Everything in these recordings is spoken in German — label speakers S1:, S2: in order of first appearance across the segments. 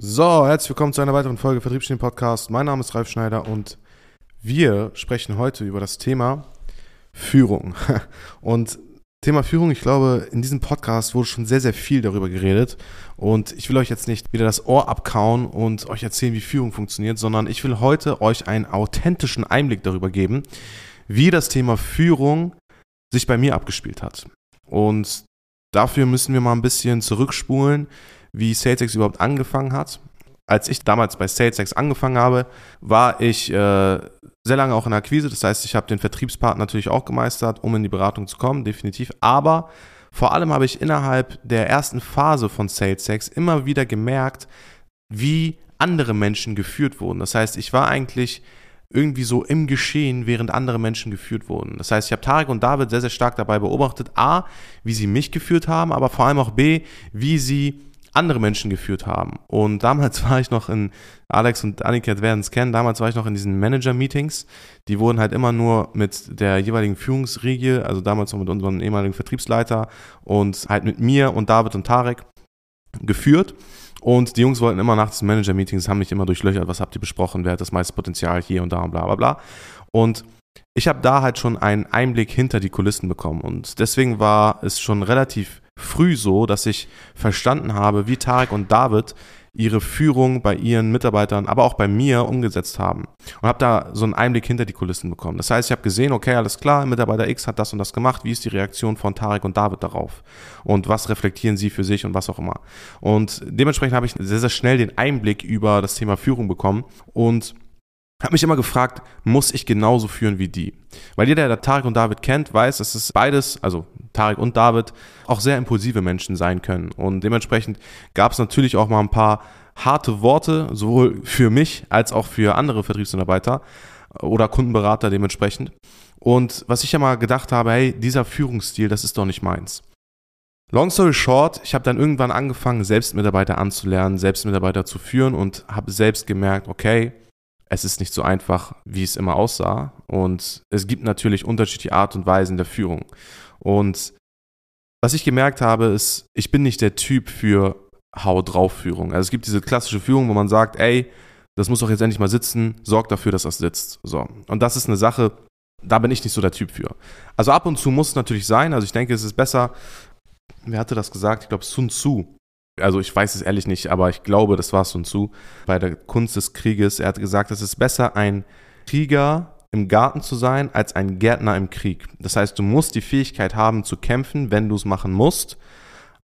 S1: So, herzlich willkommen zu einer weiteren Folge Vertriebsstehen Podcast. Mein Name ist Ralf Schneider und wir sprechen heute über das Thema Führung. Und Thema Führung, ich glaube, in diesem Podcast wurde schon sehr, sehr viel darüber geredet. Und ich will euch jetzt nicht wieder das Ohr abkauen und euch erzählen, wie Führung funktioniert, sondern ich will heute euch einen authentischen Einblick darüber geben, wie das Thema Führung sich bei mir abgespielt hat. Und dafür müssen wir mal ein bisschen zurückspulen wie SalesX überhaupt angefangen hat. Als ich damals bei SalesX angefangen habe, war ich äh, sehr lange auch in der Akquise. Das heißt, ich habe den Vertriebspart natürlich auch gemeistert, um in die Beratung zu kommen, definitiv. Aber vor allem habe ich innerhalb der ersten Phase von SalesX immer wieder gemerkt, wie andere Menschen geführt wurden. Das heißt, ich war eigentlich irgendwie so im Geschehen, während andere Menschen geführt wurden. Das heißt, ich habe Tarek und David sehr, sehr stark dabei beobachtet, a, wie sie mich geführt haben, aber vor allem auch b, wie sie andere Menschen geführt haben. Und damals war ich noch in, Alex und Annika werden es kennen, damals war ich noch in diesen Manager-Meetings. Die wurden halt immer nur mit der jeweiligen Führungsriege, also damals noch mit unserem ehemaligen Vertriebsleiter und halt mit mir und David und Tarek geführt. Und die Jungs wollten immer nach diesen Manager-Meetings, haben mich immer durchlöchert, was habt ihr besprochen, wer hat das meiste Potenzial hier und da und bla bla bla. Und ich habe da halt schon einen Einblick hinter die Kulissen bekommen. Und deswegen war es schon relativ früh so, dass ich verstanden habe, wie Tarek und David ihre Führung bei ihren Mitarbeitern, aber auch bei mir umgesetzt haben. Und habe da so einen Einblick hinter die Kulissen bekommen. Das heißt, ich habe gesehen, okay, alles klar, Mitarbeiter X hat das und das gemacht. Wie ist die Reaktion von Tarek und David darauf? Und was reflektieren sie für sich und was auch immer? Und dementsprechend habe ich sehr, sehr schnell den Einblick über das Thema Führung bekommen und habe mich immer gefragt, muss ich genauso führen wie die? Weil jeder, der Tarek und David kennt, weiß, dass es beides, also Tarek und David, auch sehr impulsive Menschen sein können. Und dementsprechend gab es natürlich auch mal ein paar harte Worte, sowohl für mich als auch für andere Vertriebsmitarbeiter oder Kundenberater dementsprechend. Und was ich ja mal gedacht habe, hey, dieser Führungsstil, das ist doch nicht meins. Long story short, ich habe dann irgendwann angefangen, selbst Mitarbeiter anzulernen, selbst Mitarbeiter zu führen und habe selbst gemerkt, okay, es ist nicht so einfach, wie es immer aussah. Und es gibt natürlich unterschiedliche Art und Weisen der Führung. Und was ich gemerkt habe, ist, ich bin nicht der Typ für Hau drauf Führung. Also es gibt diese klassische Führung, wo man sagt, ey, das muss doch jetzt endlich mal sitzen, sorg dafür, dass das sitzt. So. Und das ist eine Sache, da bin ich nicht so der Typ für. Also ab und zu muss es natürlich sein. Also ich denke, es ist besser, wer hatte das gesagt? Ich glaube, Sun Tzu also ich weiß es ehrlich nicht, aber ich glaube, das war Sun Tzu bei der Kunst des Krieges. Er hat gesagt, es ist besser, ein Krieger im Garten zu sein, als ein Gärtner im Krieg. Das heißt, du musst die Fähigkeit haben zu kämpfen, wenn du es machen musst.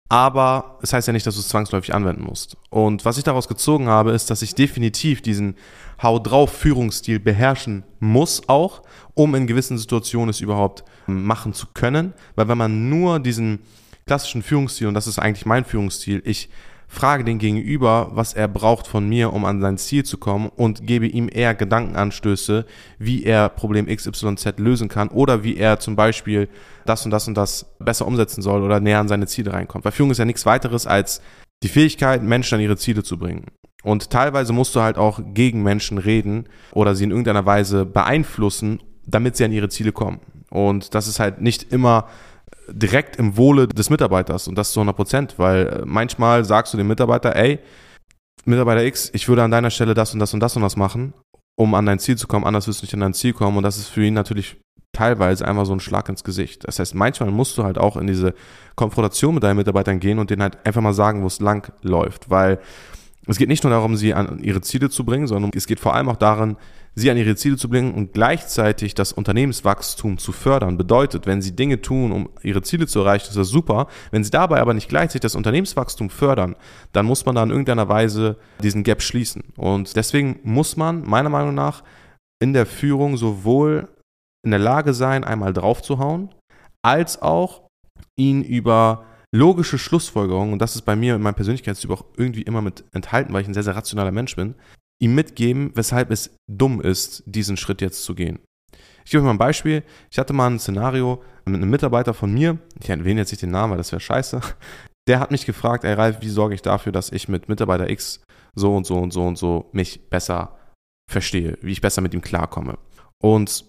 S1: Aber es das heißt ja nicht, dass du es zwangsläufig anwenden musst. Und was ich daraus gezogen habe, ist, dass ich definitiv diesen Hau drauf Führungsstil beherrschen muss auch, um in gewissen Situationen es überhaupt machen zu können. Weil wenn man nur diesen klassischen Führungsstil, und das ist eigentlich mein Führungsstil, ich frage den Gegenüber, was er braucht von mir, um an sein Ziel zu kommen und gebe ihm eher Gedankenanstöße, wie er Problem XYZ lösen kann oder wie er zum Beispiel das und das und das besser umsetzen soll oder näher an seine Ziele reinkommt. Weil Führung ist ja nichts weiteres als die Fähigkeit, Menschen an ihre Ziele zu bringen. Und teilweise musst du halt auch gegen Menschen reden oder sie in irgendeiner Weise beeinflussen, damit sie an ihre Ziele kommen. Und das ist halt nicht immer direkt im Wohle des Mitarbeiters und das zu 100 Prozent, weil äh, manchmal sagst du dem Mitarbeiter, ey, Mitarbeiter X, ich würde an deiner Stelle das und das und das und das machen, um an dein Ziel zu kommen, anders wirst du nicht an dein Ziel kommen und das ist für ihn natürlich teilweise einfach so ein Schlag ins Gesicht. Das heißt, manchmal musst du halt auch in diese Konfrontation mit deinen Mitarbeitern gehen und denen halt einfach mal sagen, wo es lang läuft, weil es geht nicht nur darum, sie an ihre Ziele zu bringen, sondern es geht vor allem auch darin, sie an ihre Ziele zu bringen und gleichzeitig das Unternehmenswachstum zu fördern. Bedeutet, wenn sie Dinge tun, um ihre Ziele zu erreichen, ist das super. Wenn sie dabei aber nicht gleichzeitig das Unternehmenswachstum fördern, dann muss man da in irgendeiner Weise diesen Gap schließen. Und deswegen muss man meiner Meinung nach in der Führung sowohl in der Lage sein, einmal draufzuhauen, als auch ihn über logische Schlussfolgerungen, und das ist bei mir in meinem Persönlichkeitstyp auch irgendwie immer mit enthalten, weil ich ein sehr, sehr rationaler Mensch bin, ihm mitgeben, weshalb es dumm ist, diesen Schritt jetzt zu gehen. Ich gebe euch mal ein Beispiel. Ich hatte mal ein Szenario mit einem Mitarbeiter von mir, ich erwähne jetzt nicht den Namen, weil das wäre scheiße. Der hat mich gefragt, ey Ralf, wie sorge ich dafür, dass ich mit Mitarbeiter X so und so und so und so mich besser verstehe, wie ich besser mit ihm klarkomme. Und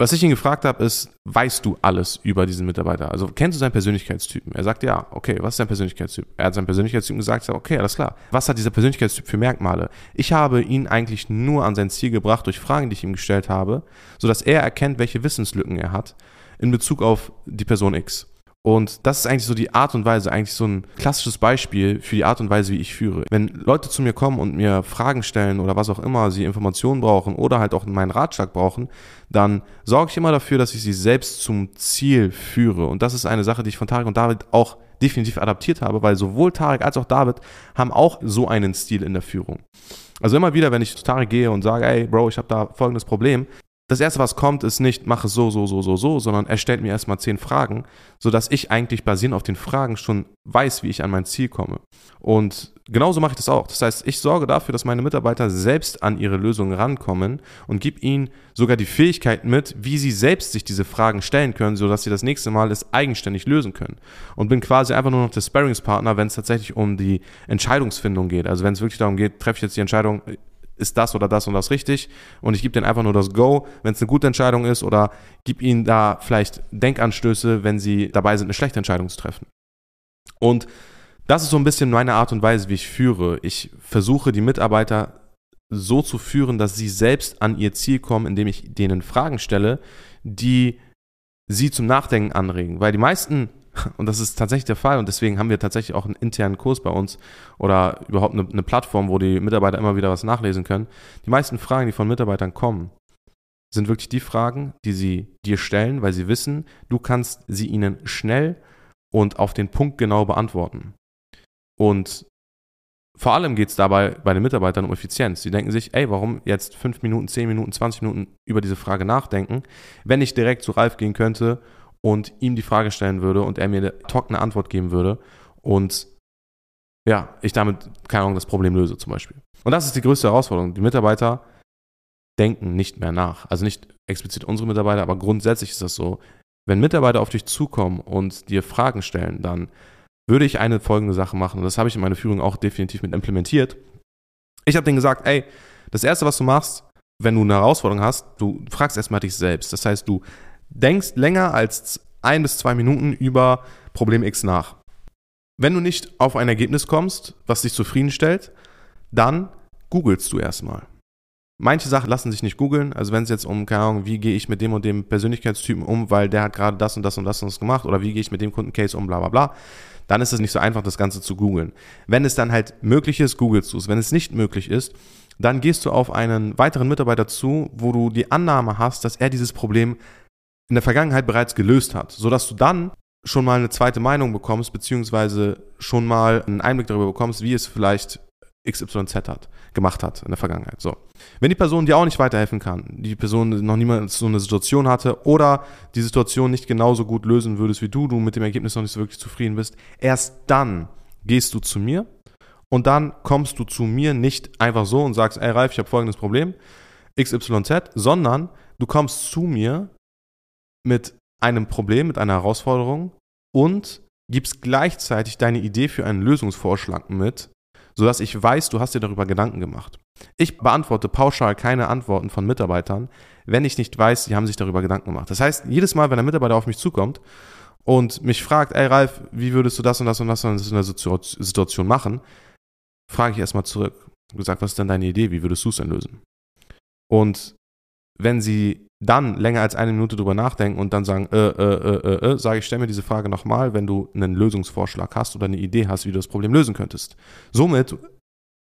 S1: was ich ihn gefragt habe, ist, weißt du alles über diesen Mitarbeiter? Also kennst du seinen Persönlichkeitstypen? Er sagt ja, okay, was ist sein Persönlichkeitstyp? Er hat seinen Persönlichkeitstyp gesagt, sagt, okay, alles klar. Was hat dieser Persönlichkeitstyp für Merkmale? Ich habe ihn eigentlich nur an sein Ziel gebracht durch Fragen, die ich ihm gestellt habe, sodass er erkennt, welche Wissenslücken er hat in Bezug auf die Person X. Und das ist eigentlich so die Art und Weise, eigentlich so ein klassisches Beispiel für die Art und Weise, wie ich führe. Wenn Leute zu mir kommen und mir Fragen stellen oder was auch immer, sie Informationen brauchen oder halt auch meinen Ratschlag brauchen, dann sorge ich immer dafür, dass ich sie selbst zum Ziel führe. Und das ist eine Sache, die ich von Tarek und David auch definitiv adaptiert habe, weil sowohl Tarek als auch David haben auch so einen Stil in der Führung. Also immer wieder, wenn ich zu Tarek gehe und sage, ey, Bro, ich habe da folgendes Problem, das erste, was kommt, ist nicht, mache so, so, so, so, so, sondern er stellt mir erstmal zehn Fragen, sodass ich eigentlich basierend auf den Fragen schon weiß, wie ich an mein Ziel komme. Und genauso mache ich das auch. Das heißt, ich sorge dafür, dass meine Mitarbeiter selbst an ihre Lösungen rankommen und gebe ihnen sogar die Fähigkeit mit, wie sie selbst sich diese Fragen stellen können, sodass sie das nächste Mal es eigenständig lösen können. Und bin quasi einfach nur noch der Sparringspartner, wenn es tatsächlich um die Entscheidungsfindung geht. Also wenn es wirklich darum geht, treffe ich jetzt die Entscheidung, ist das oder das und das richtig und ich gebe denen einfach nur das Go, wenn es eine gute Entscheidung ist oder gib ihnen da vielleicht Denkanstöße, wenn sie dabei sind, eine schlechte Entscheidung zu treffen. Und das ist so ein bisschen meine Art und Weise, wie ich führe. Ich versuche die Mitarbeiter so zu führen, dass sie selbst an ihr Ziel kommen, indem ich denen Fragen stelle, die sie zum Nachdenken anregen. Weil die meisten und das ist tatsächlich der Fall. Und deswegen haben wir tatsächlich auch einen internen Kurs bei uns oder überhaupt eine, eine, Plattform, wo die Mitarbeiter immer wieder was nachlesen können. Die meisten Fragen, die von Mitarbeitern kommen, sind wirklich die Fragen, die sie dir stellen, weil sie wissen, du kannst sie ihnen schnell und auf den Punkt genau beantworten. Und vor allem geht es dabei bei den Mitarbeitern um Effizienz. Sie denken sich, ey, warum jetzt 5 Minuten, 10 Minuten, 20 Minuten über diese Frage nachdenken, wenn ich direkt zu Ralf gehen könnte und ihm die Frage stellen würde und er mir eine trockene Antwort geben würde und ja, ich damit, keine Ahnung, das Problem löse zum Beispiel. Und das ist die größte Herausforderung. Die Mitarbeiter denken nicht mehr nach. Also nicht explizit unsere Mitarbeiter, aber grundsätzlich ist das so. Wenn Mitarbeiter auf dich zukommen und dir Fragen stellen, dann würde ich eine folgende Sache machen. Und das habe ich in meiner Führung auch definitiv mit implementiert. Ich habe denen gesagt, ey, das Erste, was du machst, wenn du eine Herausforderung hast, du fragst erstmal dich selbst. Das heißt, du denkst länger als ein bis zwei Minuten über Problem X nach. Wenn du nicht auf ein Ergebnis kommst, was dich zufriedenstellt, dann googelst du erstmal. Manche Sachen lassen sich nicht googeln, also wenn es jetzt um, keine Ahnung, wie gehe ich mit dem und dem Persönlichkeitstypen um, weil der hat gerade das und das und das und das gemacht oder wie gehe ich mit dem Kundencase um, bla bla bla, dann ist es nicht so einfach, das Ganze zu googeln. Wenn es dann halt möglich ist, googelst du es. Wenn es nicht möglich ist, dann gehst du auf einen weiteren Mitarbeiter zu, wo du die Annahme hast, dass er dieses Problem in der Vergangenheit bereits gelöst hat, sodass du dann schon mal eine zweite Meinung bekommst, beziehungsweise schon mal einen Einblick darüber bekommst, wie es vielleicht XYZ hat, gemacht hat in der Vergangenheit. So. Wenn die Person dir auch nicht weiterhelfen kann, die Person noch niemals so eine Situation hatte oder die Situation nicht genauso gut lösen würdest wie du, du mit dem Ergebnis noch nicht so wirklich zufrieden bist, erst dann gehst du zu mir und dann kommst du zu mir nicht einfach so und sagst, ey Ralf, ich habe folgendes Problem, XYZ, sondern du kommst zu mir mit einem Problem, mit einer Herausforderung und gibst gleichzeitig deine Idee für einen Lösungsvorschlag mit, sodass ich weiß, du hast dir darüber Gedanken gemacht. Ich beantworte pauschal keine Antworten von Mitarbeitern, wenn ich nicht weiß, sie haben sich darüber Gedanken gemacht. Das heißt, jedes Mal, wenn ein Mitarbeiter auf mich zukommt und mich fragt, ey Ralf, wie würdest du das und das und das in der Situation machen, frage ich erstmal zurück. Gesagt, was ist denn deine Idee? Wie würdest du es denn lösen? Und wenn sie dann länger als eine Minute drüber nachdenken und dann sagen, äh, äh, äh, äh, äh sage ich, stell mir diese Frage nochmal, wenn du einen Lösungsvorschlag hast oder eine Idee hast, wie du das Problem lösen könntest. Somit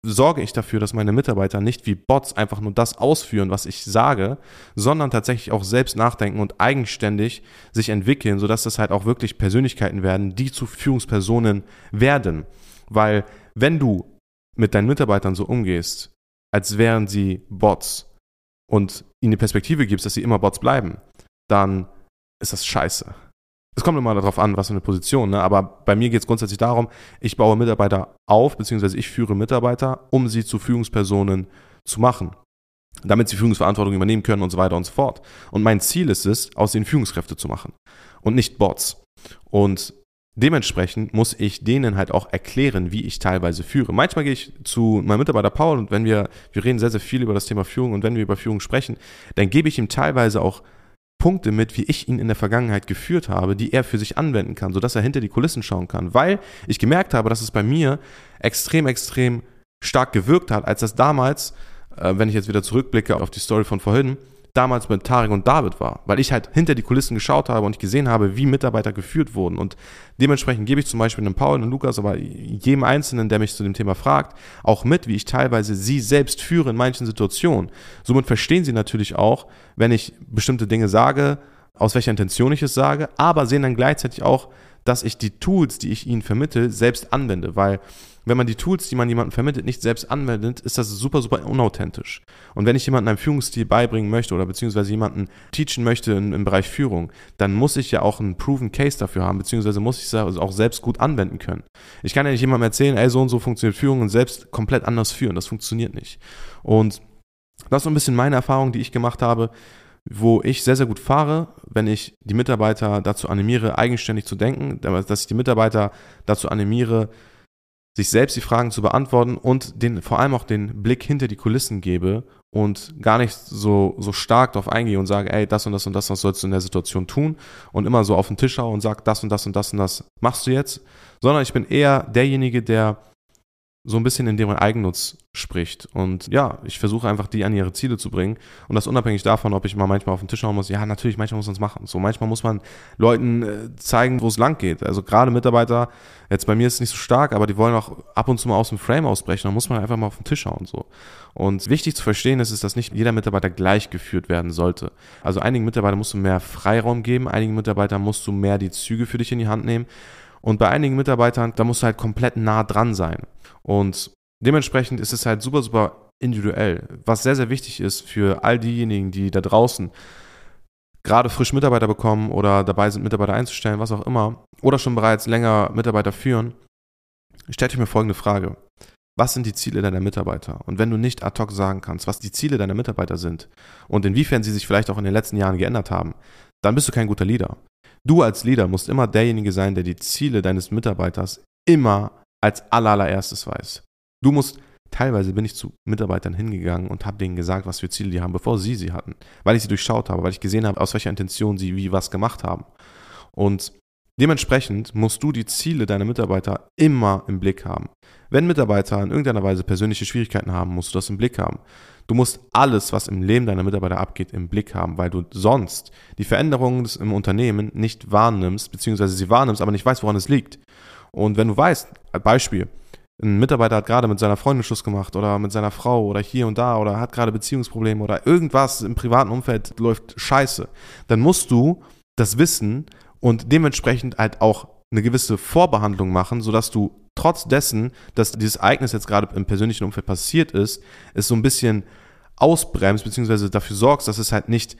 S1: sorge ich dafür, dass meine Mitarbeiter nicht wie Bots einfach nur das ausführen, was ich sage, sondern tatsächlich auch selbst nachdenken und eigenständig sich entwickeln, sodass das halt auch wirklich Persönlichkeiten werden, die zu Führungspersonen werden. Weil wenn du mit deinen Mitarbeitern so umgehst, als wären sie Bots, und ihnen die Perspektive gibst, dass sie immer Bots bleiben, dann ist das scheiße. Es kommt immer darauf an, was für eine Position, ne? aber bei mir geht es grundsätzlich darum, ich baue Mitarbeiter auf, beziehungsweise ich führe Mitarbeiter, um sie zu Führungspersonen zu machen, damit sie Führungsverantwortung übernehmen können und so weiter und so fort. Und mein Ziel ist es, aus ihnen Führungskräfte zu machen und nicht Bots. Und Dementsprechend muss ich denen halt auch erklären, wie ich teilweise führe. Manchmal gehe ich zu meinem Mitarbeiter Paul und wenn wir, wir reden sehr, sehr viel über das Thema Führung und wenn wir über Führung sprechen, dann gebe ich ihm teilweise auch Punkte mit, wie ich ihn in der Vergangenheit geführt habe, die er für sich anwenden kann, sodass er hinter die Kulissen schauen kann. Weil ich gemerkt habe, dass es bei mir extrem, extrem stark gewirkt hat, als das damals, äh, wenn ich jetzt wieder zurückblicke auf die Story von vorhin, damals mit Tarek und David war, weil ich halt hinter die Kulissen geschaut habe und ich gesehen habe, wie Mitarbeiter geführt wurden. Und dementsprechend gebe ich zum Beispiel einem Paul und Lukas, aber jedem Einzelnen, der mich zu dem Thema fragt, auch mit, wie ich teilweise sie selbst führe in manchen Situationen. Somit verstehen sie natürlich auch, wenn ich bestimmte Dinge sage, aus welcher Intention ich es sage, aber sehen dann gleichzeitig auch, dass ich die Tools, die ich ihnen vermittle, selbst anwende, weil wenn man die Tools, die man jemandem vermittelt, nicht selbst anwendet, ist das super, super unauthentisch. Und wenn ich jemandem einen Führungsstil beibringen möchte oder beziehungsweise jemanden teachen möchte in, im Bereich Führung, dann muss ich ja auch einen proven Case dafür haben, beziehungsweise muss ich es auch selbst gut anwenden können. Ich kann ja nicht jemandem erzählen, ey, so und so funktioniert Führung und selbst komplett anders führen. Das funktioniert nicht. Und das ist so ein bisschen meine Erfahrung, die ich gemacht habe, wo ich sehr, sehr gut fahre, wenn ich die Mitarbeiter dazu animiere, eigenständig zu denken, dass ich die Mitarbeiter dazu animiere, sich selbst die Fragen zu beantworten und den, vor allem auch den Blick hinter die Kulissen gebe und gar nicht so, so stark darauf eingehe und sage, ey, das und das und das, was sollst du in der Situation tun? Und immer so auf den Tisch schaue und sage, das und das und das und das machst du jetzt, sondern ich bin eher derjenige, der so ein bisschen in deren Eigennutz spricht. Und ja, ich versuche einfach, die an ihre Ziele zu bringen. Und das unabhängig davon, ob ich mal manchmal auf den Tisch schauen muss. Ja, natürlich, manchmal muss man es machen. So, manchmal muss man Leuten äh, zeigen, wo es lang geht. Also gerade Mitarbeiter, jetzt bei mir ist es nicht so stark, aber die wollen auch ab und zu mal aus dem Frame ausbrechen. Da muss man einfach mal auf den Tisch schauen. So. Und wichtig zu verstehen ist, ist, dass nicht jeder Mitarbeiter gleich geführt werden sollte. Also einigen Mitarbeitern musst du mehr Freiraum geben, einigen Mitarbeitern musst du mehr die Züge für dich in die Hand nehmen. Und bei einigen Mitarbeitern, da musst du halt komplett nah dran sein. Und dementsprechend ist es halt super, super individuell. Was sehr, sehr wichtig ist für all diejenigen, die da draußen gerade frisch Mitarbeiter bekommen oder dabei sind, Mitarbeiter einzustellen, was auch immer, oder schon bereits länger Mitarbeiter führen, stellt euch mir folgende Frage. Was sind die Ziele deiner Mitarbeiter? Und wenn du nicht ad hoc sagen kannst, was die Ziele deiner Mitarbeiter sind und inwiefern sie sich vielleicht auch in den letzten Jahren geändert haben, dann bist du kein guter Leader. Du als Leader musst immer derjenige sein, der die Ziele deines Mitarbeiters immer als allererstes weiß. Du musst, teilweise bin ich zu Mitarbeitern hingegangen und habe denen gesagt, was für Ziele die haben, bevor sie sie hatten, weil ich sie durchschaut habe, weil ich gesehen habe, aus welcher Intention sie wie was gemacht haben. Und dementsprechend musst du die Ziele deiner Mitarbeiter immer im Blick haben. Wenn Mitarbeiter in irgendeiner Weise persönliche Schwierigkeiten haben, musst du das im Blick haben. Du musst alles, was im Leben deiner Mitarbeiter abgeht, im Blick haben, weil du sonst die Veränderungen im Unternehmen nicht wahrnimmst, beziehungsweise sie wahrnimmst, aber nicht weißt, woran es liegt. Und wenn du weißt, Beispiel, ein Mitarbeiter hat gerade mit seiner Freundin Schluss gemacht oder mit seiner Frau oder hier und da oder hat gerade Beziehungsprobleme oder irgendwas im privaten Umfeld läuft scheiße, dann musst du das wissen und dementsprechend halt auch eine gewisse Vorbehandlung machen, sodass du trotz dessen, dass dieses Ereignis jetzt gerade im persönlichen Umfeld passiert ist, es so ein bisschen ausbremst, beziehungsweise dafür sorgst, dass es halt nicht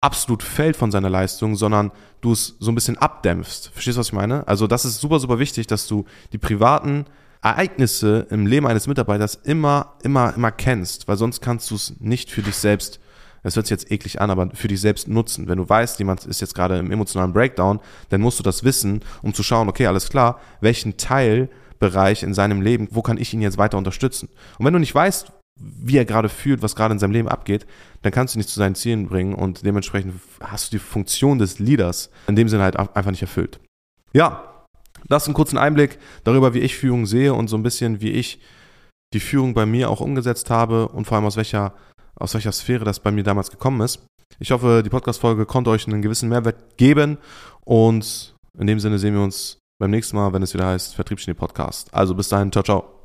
S1: absolut fällt von seiner Leistung, sondern du es so ein bisschen abdämpfst. Verstehst du, was ich meine? Also das ist super, super wichtig, dass du die privaten Ereignisse im Leben eines Mitarbeiters immer, immer, immer kennst, weil sonst kannst du es nicht für dich selbst, das hört sich jetzt eklig an, aber für dich selbst nutzen. Wenn du weißt, jemand ist jetzt gerade im emotionalen Breakdown, dann musst du das wissen, um zu schauen, okay, alles klar, welchen Teilbereich in seinem Leben, wo kann ich ihn jetzt weiter unterstützen? Und wenn du nicht weißt, wie er gerade fühlt, was gerade in seinem Leben abgeht, dann kannst du nicht zu seinen Zielen bringen und dementsprechend hast du die Funktion des Leaders in dem Sinne halt einfach nicht erfüllt. Ja, das ist ein kurzen Einblick darüber, wie ich Führung sehe und so ein bisschen, wie ich die Führung bei mir auch umgesetzt habe und vor allem aus welcher, aus welcher Sphäre das bei mir damals gekommen ist. Ich hoffe, die Podcast-Folge konnte euch einen gewissen Mehrwert geben und in dem Sinne sehen wir uns beim nächsten Mal, wenn es wieder heißt Vertriebsgenie Podcast. Also bis dahin, ciao, ciao.